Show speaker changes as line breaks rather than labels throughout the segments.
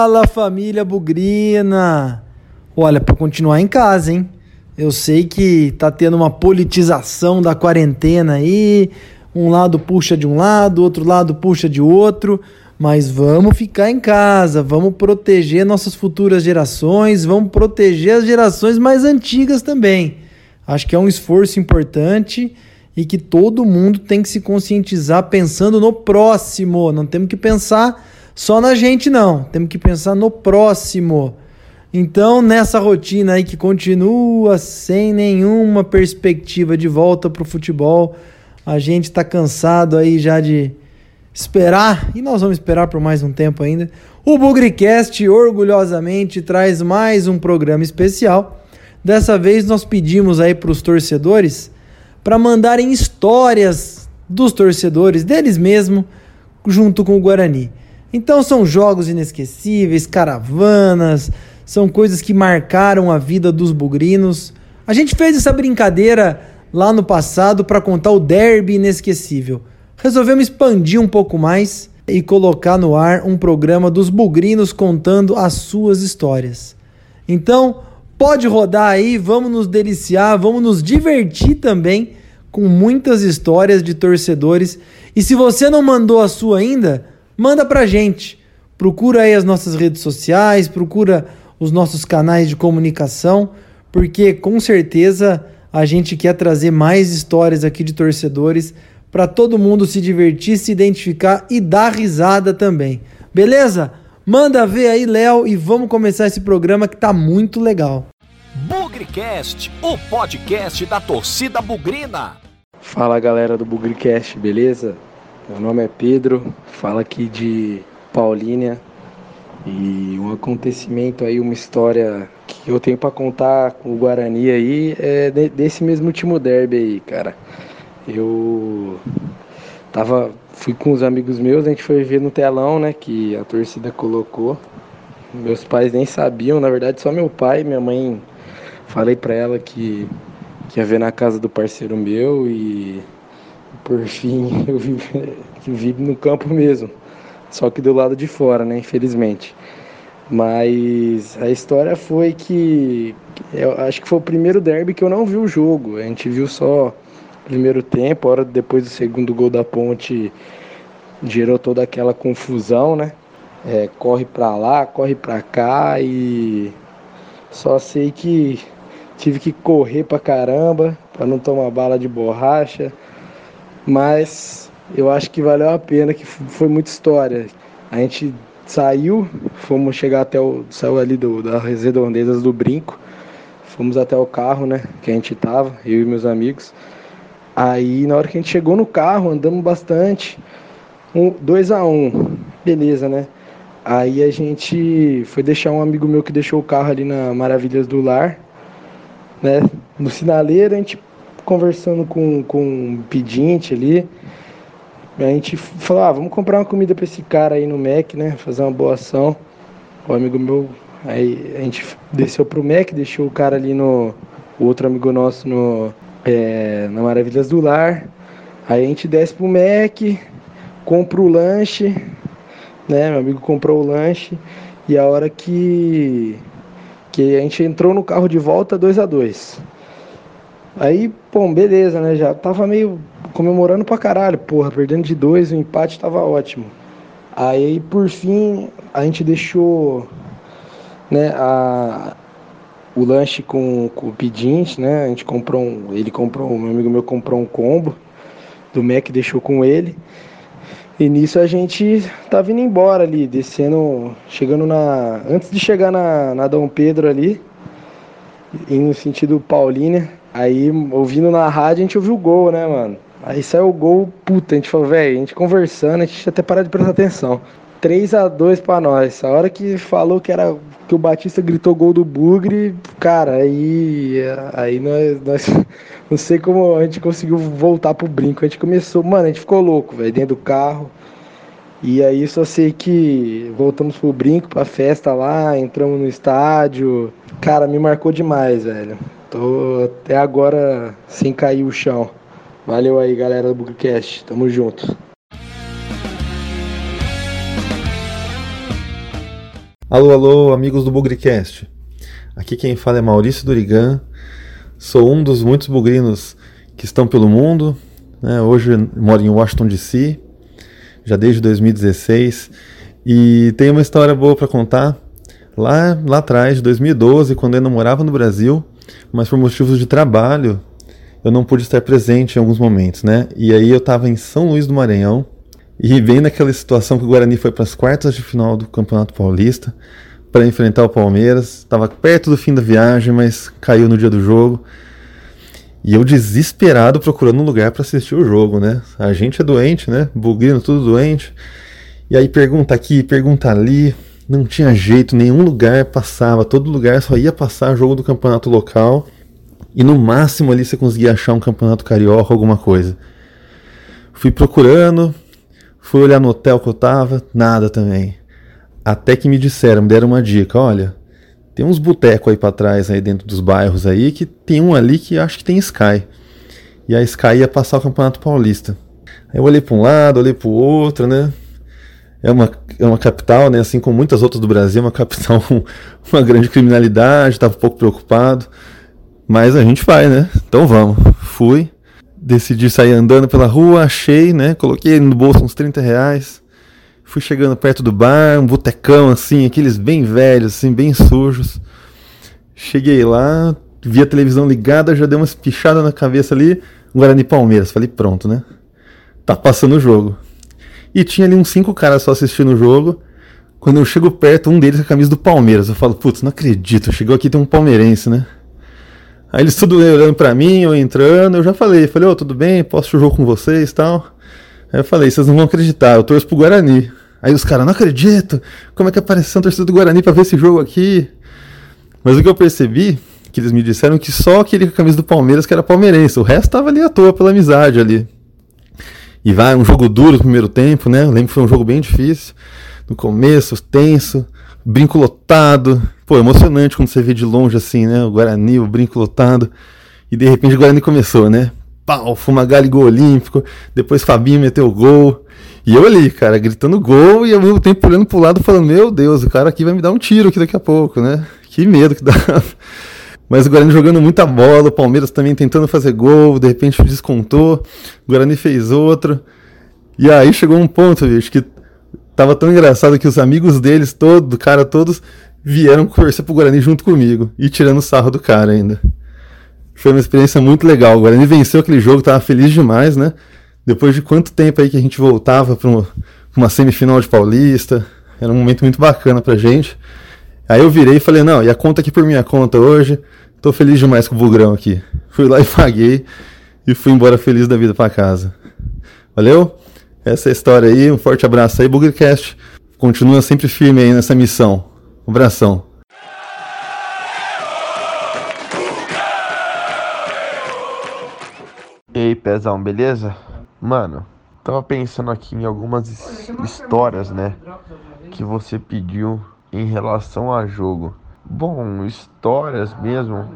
Fala família Bugrina! Olha, para continuar em casa, hein? Eu sei que tá tendo uma politização da quarentena aí, um lado puxa de um lado, outro lado puxa de outro, mas vamos ficar em casa, vamos proteger nossas futuras gerações, vamos proteger as gerações mais antigas também. Acho que é um esforço importante e que todo mundo tem que se conscientizar pensando no próximo. Não temos que pensar só na gente, não. Temos que pensar no próximo. Então, nessa rotina aí que continua sem nenhuma perspectiva de volta para o futebol, a gente está cansado aí já de esperar, e nós vamos esperar por mais um tempo ainda. O Bugricast orgulhosamente traz mais um programa especial. Dessa vez nós pedimos aí para os torcedores para mandarem histórias dos torcedores, deles mesmo, junto com o Guarani. Então são jogos inesquecíveis, caravanas, são coisas que marcaram a vida dos bugrinos. A gente fez essa brincadeira lá no passado para contar o derby inesquecível. Resolvemos expandir um pouco mais e colocar no ar um programa dos bugrinos contando as suas histórias. Então, pode rodar aí, vamos nos deliciar, vamos nos divertir também com muitas histórias de torcedores. E se você não mandou a sua ainda, manda pra gente. Procura aí as nossas redes sociais, procura os nossos canais de comunicação, porque com certeza a gente quer trazer mais histórias aqui de torcedores para todo mundo se divertir, se identificar e dar risada também. Beleza? Manda ver aí, Léo, e vamos começar esse programa que tá muito legal.
Bugricast, o podcast da torcida bugrina.
Fala galera do Bugricast, beleza? Meu nome é Pedro, fala aqui de Paulínia e um acontecimento aí, uma história que eu tenho para contar com o Guarani aí é desse mesmo último derby aí, cara. Eu tava, fui com os amigos meus, a gente foi ver no telão, né, que a torcida colocou. Meus pais nem sabiam, na verdade só meu pai, minha mãe Falei pra ela que, que ia ver na casa do parceiro meu e por fim eu vi, vi no campo mesmo. Só que do lado de fora, né? Infelizmente. Mas a história foi que eu acho que foi o primeiro derby que eu não vi o jogo. A gente viu só o primeiro tempo, hora depois do segundo gol da ponte gerou toda aquela confusão, né? É, corre pra lá, corre pra cá e só sei que Tive que correr pra caramba para não tomar bala de borracha, mas eu acho que valeu a pena, que foi muita história. A gente saiu, fomos chegar até o. saiu ali do, das redondezas do brinco, fomos até o carro, né? Que a gente tava, eu e meus amigos. Aí na hora que a gente chegou no carro, andamos bastante. Um, dois a um, beleza, né? Aí a gente foi deixar um amigo meu que deixou o carro ali na Maravilhas do Lar né? No sinaleiro, a gente conversando com, com um pedinte ali, a gente falou, ah, vamos comprar uma comida para esse cara aí no Mac, né? Fazer uma boa ação. O amigo meu, aí a gente desceu pro Mac, deixou o cara ali no. O outro amigo nosso no. É, na Maravilhas do Lar. Aí a gente desce pro Mac, compra o lanche, né? Meu amigo comprou o lanche. E a hora que que a gente entrou no carro de volta 2 a 2 Aí, bom, beleza, né? Já tava meio comemorando pra caralho, porra, perdendo de dois, o empate tava ótimo. Aí, por fim, a gente deixou né, a, o lanche com, com o pedinte, né? A gente comprou um, ele comprou, meu amigo meu comprou um combo do Mac, deixou com ele. E nisso a gente tava indo embora ali, descendo, chegando na. Antes de chegar na, na Dom Pedro ali, indo no sentido Paulínia, aí ouvindo na rádio a gente ouviu o gol, né, mano? Aí saiu o gol, puta, a gente falou, velho, a gente conversando, a gente até parado de prestar atenção. 3 a 2 para nós. A hora que falou que era que o Batista gritou gol do Bugre, cara, aí aí nós, nós não sei como a gente conseguiu voltar pro brinco. A gente começou, mano, a gente ficou louco, velho, dentro do carro. E aí só sei que voltamos pro brinco, pra festa lá, entramos no estádio. Cara, me marcou demais, velho. Tô até agora sem cair o chão. Valeu aí, galera do Bugcast. Tamo junto.
Alô, alô, amigos do Bugricast. Aqui quem fala é Maurício Durigan. Sou um dos muitos bugrinos que estão pelo mundo. Né? Hoje moro em Washington DC, já desde 2016. E tenho uma história boa para contar. Lá, lá atrás, 2012, quando eu ainda morava no Brasil, mas por motivos de trabalho, eu não pude estar presente em alguns momentos, né? E aí eu estava em São Luís do Maranhão, e bem naquela situação que o Guarani foi para as quartas de final do Campeonato Paulista para enfrentar o Palmeiras. Estava perto do fim da viagem, mas caiu no dia do jogo. E eu desesperado procurando um lugar para assistir o jogo, né? A gente é doente, né? Bugrino, tudo doente. E aí pergunta aqui, pergunta ali. Não tinha jeito, nenhum lugar passava. Todo lugar só ia passar jogo do campeonato local. E no máximo ali você conseguia achar um campeonato carioca, alguma coisa. Fui procurando, fui olhar no hotel que eu tava, nada também. Até que me disseram, me deram uma dica, olha, tem uns botecos aí para trás, aí dentro dos bairros aí, que tem um ali que acho que tem Sky. E a Sky ia passar o Campeonato Paulista. Aí eu olhei para um lado, olhei para o outro, né? É uma, é uma capital, né? Assim como muitas outras do Brasil, uma capital com uma grande criminalidade, estava um pouco preocupado. Mas a gente vai, né? Então vamos. Fui, decidi sair andando pela rua, achei, né? Coloquei no bolso uns 30 reais. Fui chegando perto do bar, um botecão assim, aqueles bem velhos, assim, bem sujos. Cheguei lá, vi a televisão ligada, já deu uma espichada na cabeça ali, Guarani Palmeiras. Falei, pronto, né? Tá passando o jogo. E tinha ali uns cinco caras só assistindo o jogo. Quando eu chego perto, um deles com a camisa do Palmeiras. Eu falo, putz, não acredito, chegou aqui tem um palmeirense, né? Aí eles tudo olhando pra mim, eu entrando, eu já falei, falei, ô, oh, tudo bem, posso jogar com vocês tal. Aí eu falei, vocês não vão acreditar, eu torço pro Guarani. Aí os caras, não acredito, como é que apareceu a torcida do Guarani pra ver esse jogo aqui? Mas o que eu percebi, que eles me disseram que só aquele com a camisa do Palmeiras que era palmeirense, o resto tava ali à toa pela amizade ali. E vai, um jogo duro no primeiro tempo, né? Eu lembro que foi um jogo bem difícil. No começo, tenso, brinco lotado. Pô, emocionante quando você vê de longe assim, né? O Guarani, o brinco lotado. E de repente o Guarani começou, né? Pau, Fumagalli gol olímpico. Depois Fabinho meteu o gol. E eu ali, cara, gritando gol e ao mesmo tempo olhando pro lado falando: Meu Deus, o cara aqui vai me dar um tiro aqui daqui a pouco, né? Que medo que dá. Mas o Guarani jogando muita bola, o Palmeiras também tentando fazer gol, de repente descontou, o Guarani fez outro. E aí chegou um ponto, bicho, que tava tão engraçado que os amigos deles, todo, do cara todos, vieram conversar pro Guarani junto comigo e tirando sarro do cara ainda. Foi uma experiência muito legal. O Guarani venceu aquele jogo, tava feliz demais, né? Depois de quanto tempo aí que a gente voltava para uma semifinal de Paulista, era um momento muito bacana pra gente. Aí eu virei e falei, não, e a conta aqui por minha conta hoje, tô feliz demais com o Bugrão aqui. Fui lá e paguei e fui embora feliz da vida para casa. Valeu? Essa é a história aí, um forte abraço aí, Bugrecast. Continua sempre firme aí nessa missão. Um abração.
E aí, Pezão, beleza? Mano, tava pensando aqui em algumas histórias, né? Que você pediu em relação a jogo. Bom, histórias mesmo.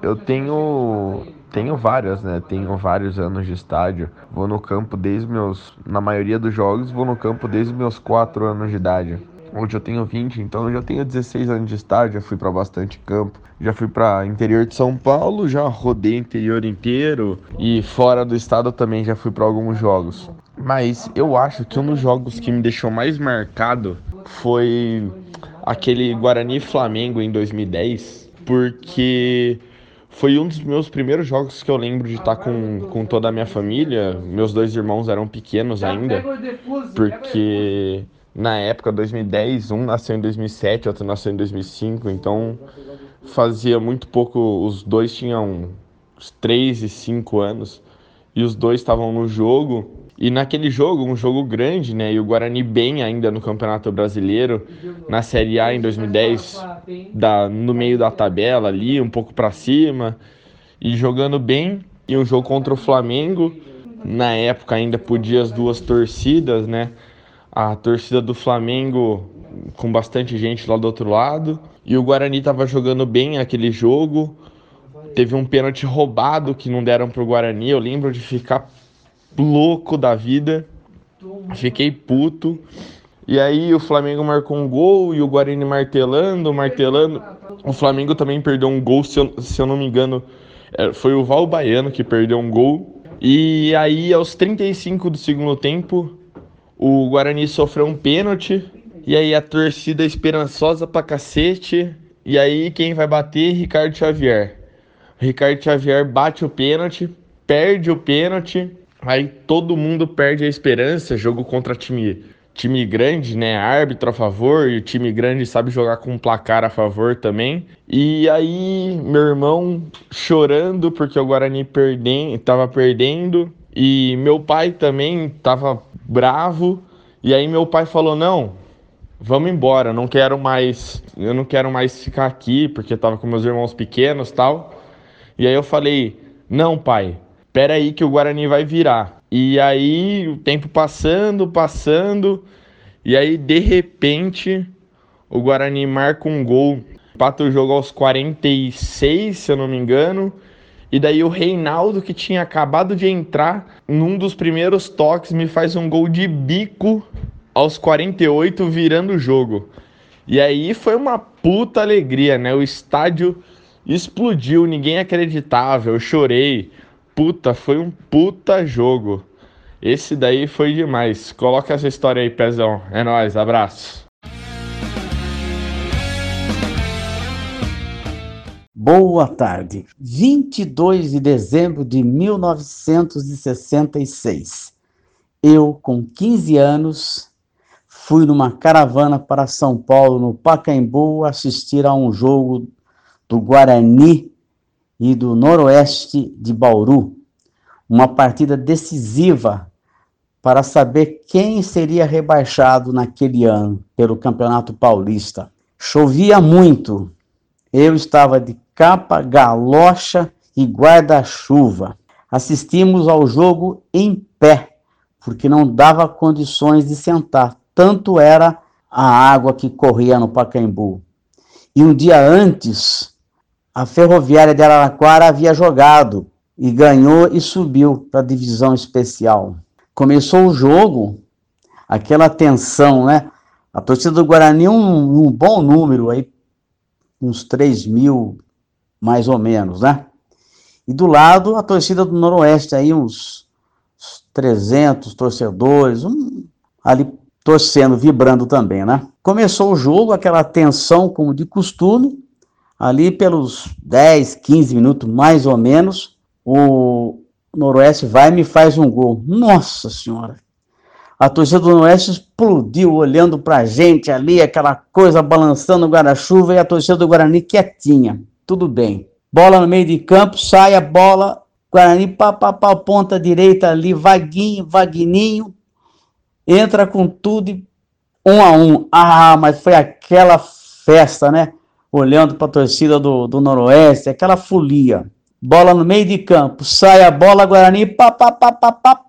Eu tenho tenho várias, né? Tenho vários anos de estádio. Vou no campo desde meus, na maioria dos jogos, vou no campo desde meus 4 anos de idade. Hoje eu tenho 20, então eu já tenho 16 anos de estádio, já fui para bastante campo. Já fui para interior de São Paulo, já rodei interior inteiro e fora do estado também já fui para alguns jogos. Mas eu acho que um dos jogos que me deixou mais marcado foi aquele Guarani Flamengo em 2010, porque foi um dos meus primeiros jogos que eu lembro de estar com, com toda a minha família. Meus dois irmãos eram pequenos ainda, porque na época, 2010, um nasceu em 2007, outro nasceu em 2005, então fazia muito pouco, os dois tinham uns 3 e 5 anos, e os dois estavam no jogo, e naquele jogo, um jogo grande, né? E o Guarani bem ainda no Campeonato Brasileiro, na Série A em 2010, da, no meio da tabela ali, um pouco para cima, e jogando bem. E um jogo contra o Flamengo, na época ainda podia as duas torcidas, né? A torcida do Flamengo com bastante gente lá do outro lado. E o Guarani estava jogando bem aquele jogo. Teve um pênalti roubado que não deram pro Guarani. Eu lembro de ficar louco da vida. Fiquei puto. E aí o Flamengo marcou um gol e o Guarani martelando, martelando. O Flamengo também perdeu um gol, se eu, se eu não me engano, é, foi o Val Baiano que perdeu um gol. E aí, aos 35 do segundo tempo, o Guarani sofreu um pênalti. E aí a torcida esperançosa pra cacete. E aí quem vai bater? Ricardo Xavier. Ricardo Xavier bate o pênalti, perde o pênalti. Aí todo mundo perde a esperança. Jogo contra time time grande, né? Árbitro a favor, e o time grande sabe jogar com um placar a favor também. E aí, meu irmão chorando porque o Guarani perdendo, tava perdendo, e meu pai também tava bravo. E aí meu pai falou: "Não, vamos embora, não quero mais, eu não quero mais ficar aqui porque tava com meus irmãos pequenos, tal". E aí eu falei: "Não, pai, espera aí que o Guarani vai virar". E aí o tempo passando, passando, e aí de repente o Guarani marca um gol, empata o jogo aos 46, se eu não me engano. E daí o Reinaldo, que tinha acabado de entrar, num dos primeiros toques, me faz um gol de bico aos 48, virando o jogo. E aí foi uma puta alegria, né? O estádio explodiu, ninguém acreditava, eu chorei. Puta, foi um puta jogo. Esse daí foi demais. Coloca essa história aí, Pezão. É nóis, abraço.
Boa tarde. 22 de dezembro de 1966. Eu, com 15 anos, fui numa caravana para São Paulo, no Pacaembu, assistir a um jogo do Guarani e do Noroeste de Bauru, uma partida decisiva para saber quem seria rebaixado naquele ano pelo Campeonato Paulista. Chovia muito. Eu estava de capa, galocha e guarda-chuva. Assistimos ao jogo em pé, porque não dava condições de sentar, tanto era a água que corria no Pacaembu. E um dia antes, a Ferroviária de Araraquara havia jogado e ganhou e subiu para a divisão especial. Começou o jogo, aquela tensão, né? A torcida do Guarani, um, um bom número, aí, uns 3 mil, mais ou menos, né? E do lado, a torcida do Noroeste, aí, uns 300 torcedores, um, ali torcendo, vibrando também, né? Começou o jogo, aquela tensão, como de costume, ali pelos 10, 15 minutos, mais ou menos, o Noroeste vai e me faz um gol. Nossa Senhora! A torcida do Noroeste explodiu olhando para a gente ali, aquela coisa balançando o guarda-chuva e a torcida do Guarani quietinha. Tudo bem. Bola no meio de campo, sai a bola, Guarani, pá, pá, pá, ponta direita ali, vaguinho, vagninho, entra com tudo e um a um. Ah, mas foi aquela festa, né? olhando para a torcida do, do Noroeste, aquela folia. Bola no meio de campo, sai a bola, Guarani, pá, pá, pá, pá, pá,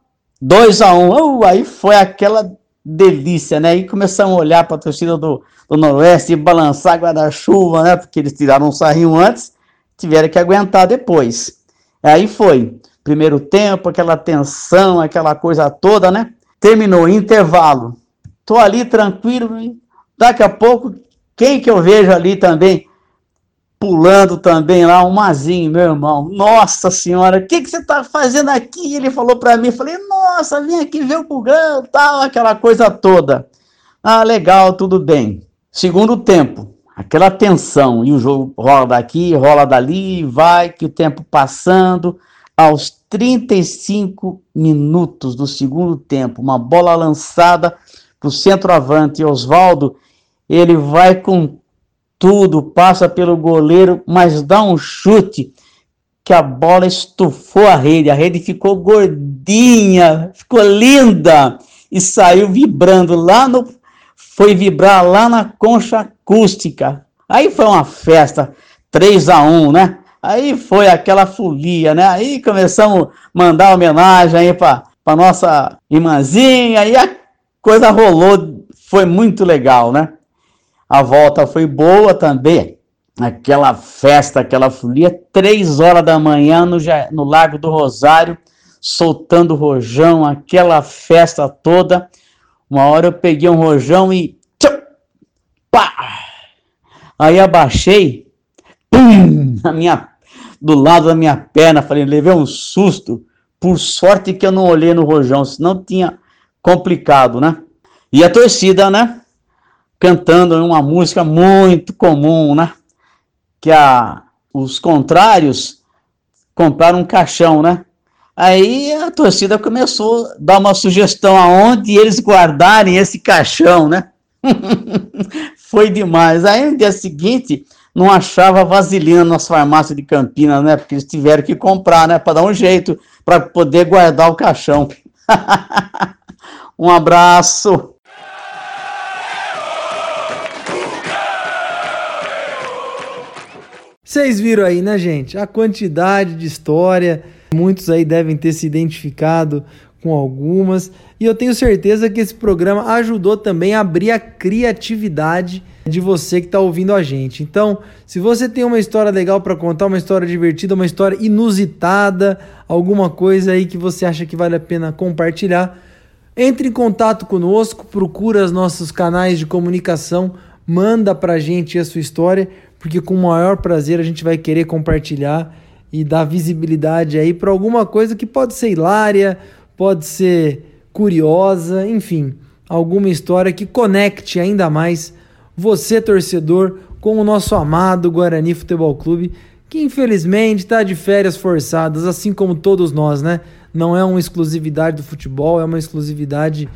2 a 1 um. uh, Aí foi aquela delícia, né? E começamos a olhar para a torcida do, do Noroeste e balançar guarda-chuva, né? Porque eles tiraram um sarrinho antes, tiveram que aguentar depois. Aí foi, primeiro tempo, aquela tensão, aquela coisa toda, né? Terminou, intervalo. Tô ali tranquilo, daqui a pouco quem que eu vejo ali também, pulando também lá, um Mazinho, meu irmão. Nossa senhora, o que, que você está fazendo aqui? Ele falou para mim, falei, nossa, vim aqui ver o Pulgão, tal, aquela coisa toda. Ah, legal, tudo bem. Segundo tempo, aquela tensão, e o jogo rola daqui, rola dali, vai, que o tempo passando, aos 35 minutos do segundo tempo, uma bola lançada para o centroavante Oswaldo, ele vai com tudo, passa pelo goleiro, mas dá um chute que a bola estufou a rede. A rede ficou gordinha, ficou linda e saiu vibrando lá no. Foi vibrar lá na concha acústica. Aí foi uma festa, 3 a 1 né? Aí foi aquela folia, né? Aí começamos a mandar homenagem aí para nossa irmãzinha, aí a coisa rolou, foi muito legal, né? A volta foi boa também. Aquela festa, aquela folia, três horas da manhã no, no Lago do Rosário, soltando rojão, aquela festa toda. Uma hora eu peguei um rojão e. Tchau, pá! Aí abaixei, pum, na minha, do lado da minha perna, falei, levei um susto. Por sorte que eu não olhei no rojão, senão tinha complicado, né? E a torcida, né? Cantando uma música muito comum, né? Que a, os contrários compraram um caixão, né? Aí a torcida começou a dar uma sugestão aonde eles guardarem esse caixão, né? Foi demais. Aí no dia seguinte não achava vaselina nas farmácias de Campinas, né? Porque eles tiveram que comprar, né? Para dar um jeito, para poder guardar o caixão. um abraço.
Vocês viram aí, né, gente? A quantidade de história. Muitos aí devem ter se identificado com algumas. E eu tenho certeza que esse programa ajudou também a abrir a criatividade de você que está ouvindo a gente. Então, se você tem uma história legal para contar, uma história divertida, uma história inusitada, alguma coisa aí que você acha que vale a pena compartilhar, entre em contato conosco, procura os nossos canais de comunicação, manda para a gente a sua história porque com o maior prazer a gente vai querer compartilhar e dar visibilidade aí para alguma coisa que pode ser hilária, pode ser curiosa, enfim, alguma história que conecte ainda mais você, torcedor, com o nosso amado Guarani Futebol Clube, que infelizmente está de férias forçadas, assim como todos nós, né? Não é uma exclusividade do futebol, é uma exclusividade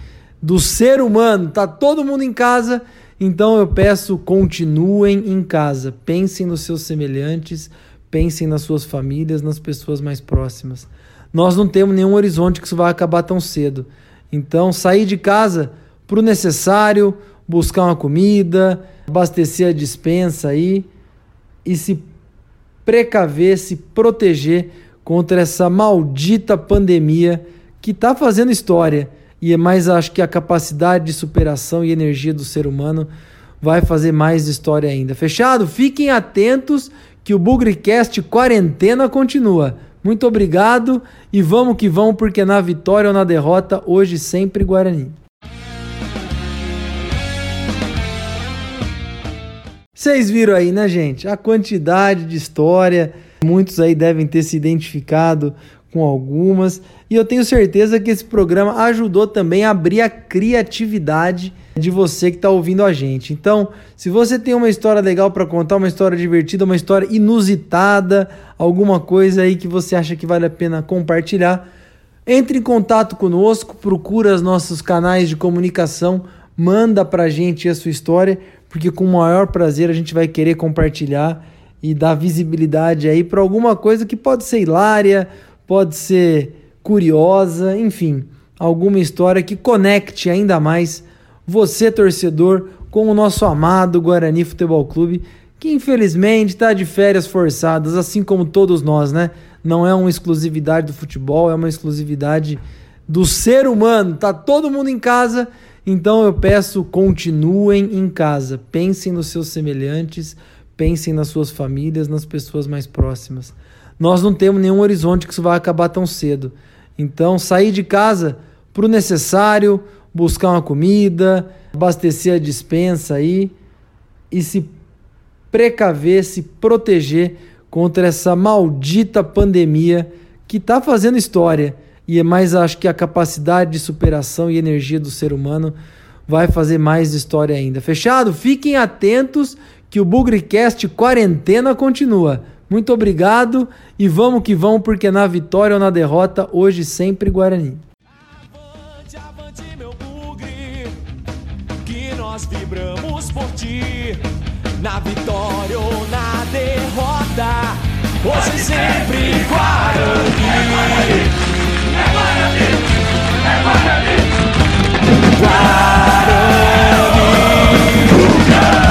do ser humano. Tá todo mundo em casa então eu peço, continuem em casa, pensem nos seus semelhantes, pensem nas suas famílias, nas pessoas mais próximas. Nós não temos nenhum horizonte que isso vai acabar tão cedo. Então, sair de casa para o necessário, buscar uma comida, abastecer a dispensa aí e se precaver, se proteger contra essa maldita pandemia que está fazendo história e é mais acho que a capacidade de superação e energia do ser humano vai fazer mais história ainda. Fechado? Fiquem atentos que o Bugrecast quarentena continua. Muito obrigado e vamos que vamos, porque na vitória ou na derrota, hoje sempre Guarani. Vocês viram aí, né, gente? A quantidade de história. Muitos aí devem ter se identificado com algumas. E eu tenho certeza que esse programa ajudou também a abrir a criatividade de você que está ouvindo a gente. Então, se você tem uma história legal para contar, uma história divertida, uma história inusitada, alguma coisa aí que você acha que vale a pena compartilhar, entre em contato conosco, procura os nossos canais de comunicação, manda para a gente a sua história, porque com o maior prazer a gente vai querer compartilhar e dar visibilidade aí para alguma coisa que pode ser hilária, pode ser curiosa, enfim, alguma história que conecte ainda mais você, torcedor, com o nosso amado Guarani Futebol Clube, que infelizmente está de férias forçadas, assim como todos nós, né? Não é uma exclusividade do futebol, é uma exclusividade do ser humano. Tá todo mundo em casa, então eu peço continuem em casa. Pensem nos seus semelhantes, pensem nas suas famílias, nas pessoas mais próximas nós não temos nenhum horizonte que isso vai acabar tão cedo. Então, sair de casa para o necessário, buscar uma comida, abastecer a dispensa aí e se precaver, se proteger contra essa maldita pandemia que está fazendo história. E é mais acho que a capacidade de superação e energia do ser humano vai fazer mais história ainda. Fechado? Fiquem atentos que o Bugrecast quarentena continua. Muito obrigado e vamos que vamos, porque na vitória ou na derrota, hoje sempre Guarani. Avante, avante, meu bugre, que nós vibramos por ti. Na vitória ou na derrota, hoje sempre Guarani. É Guarani, é Guarani, é Guarani. Guarani. Guarani.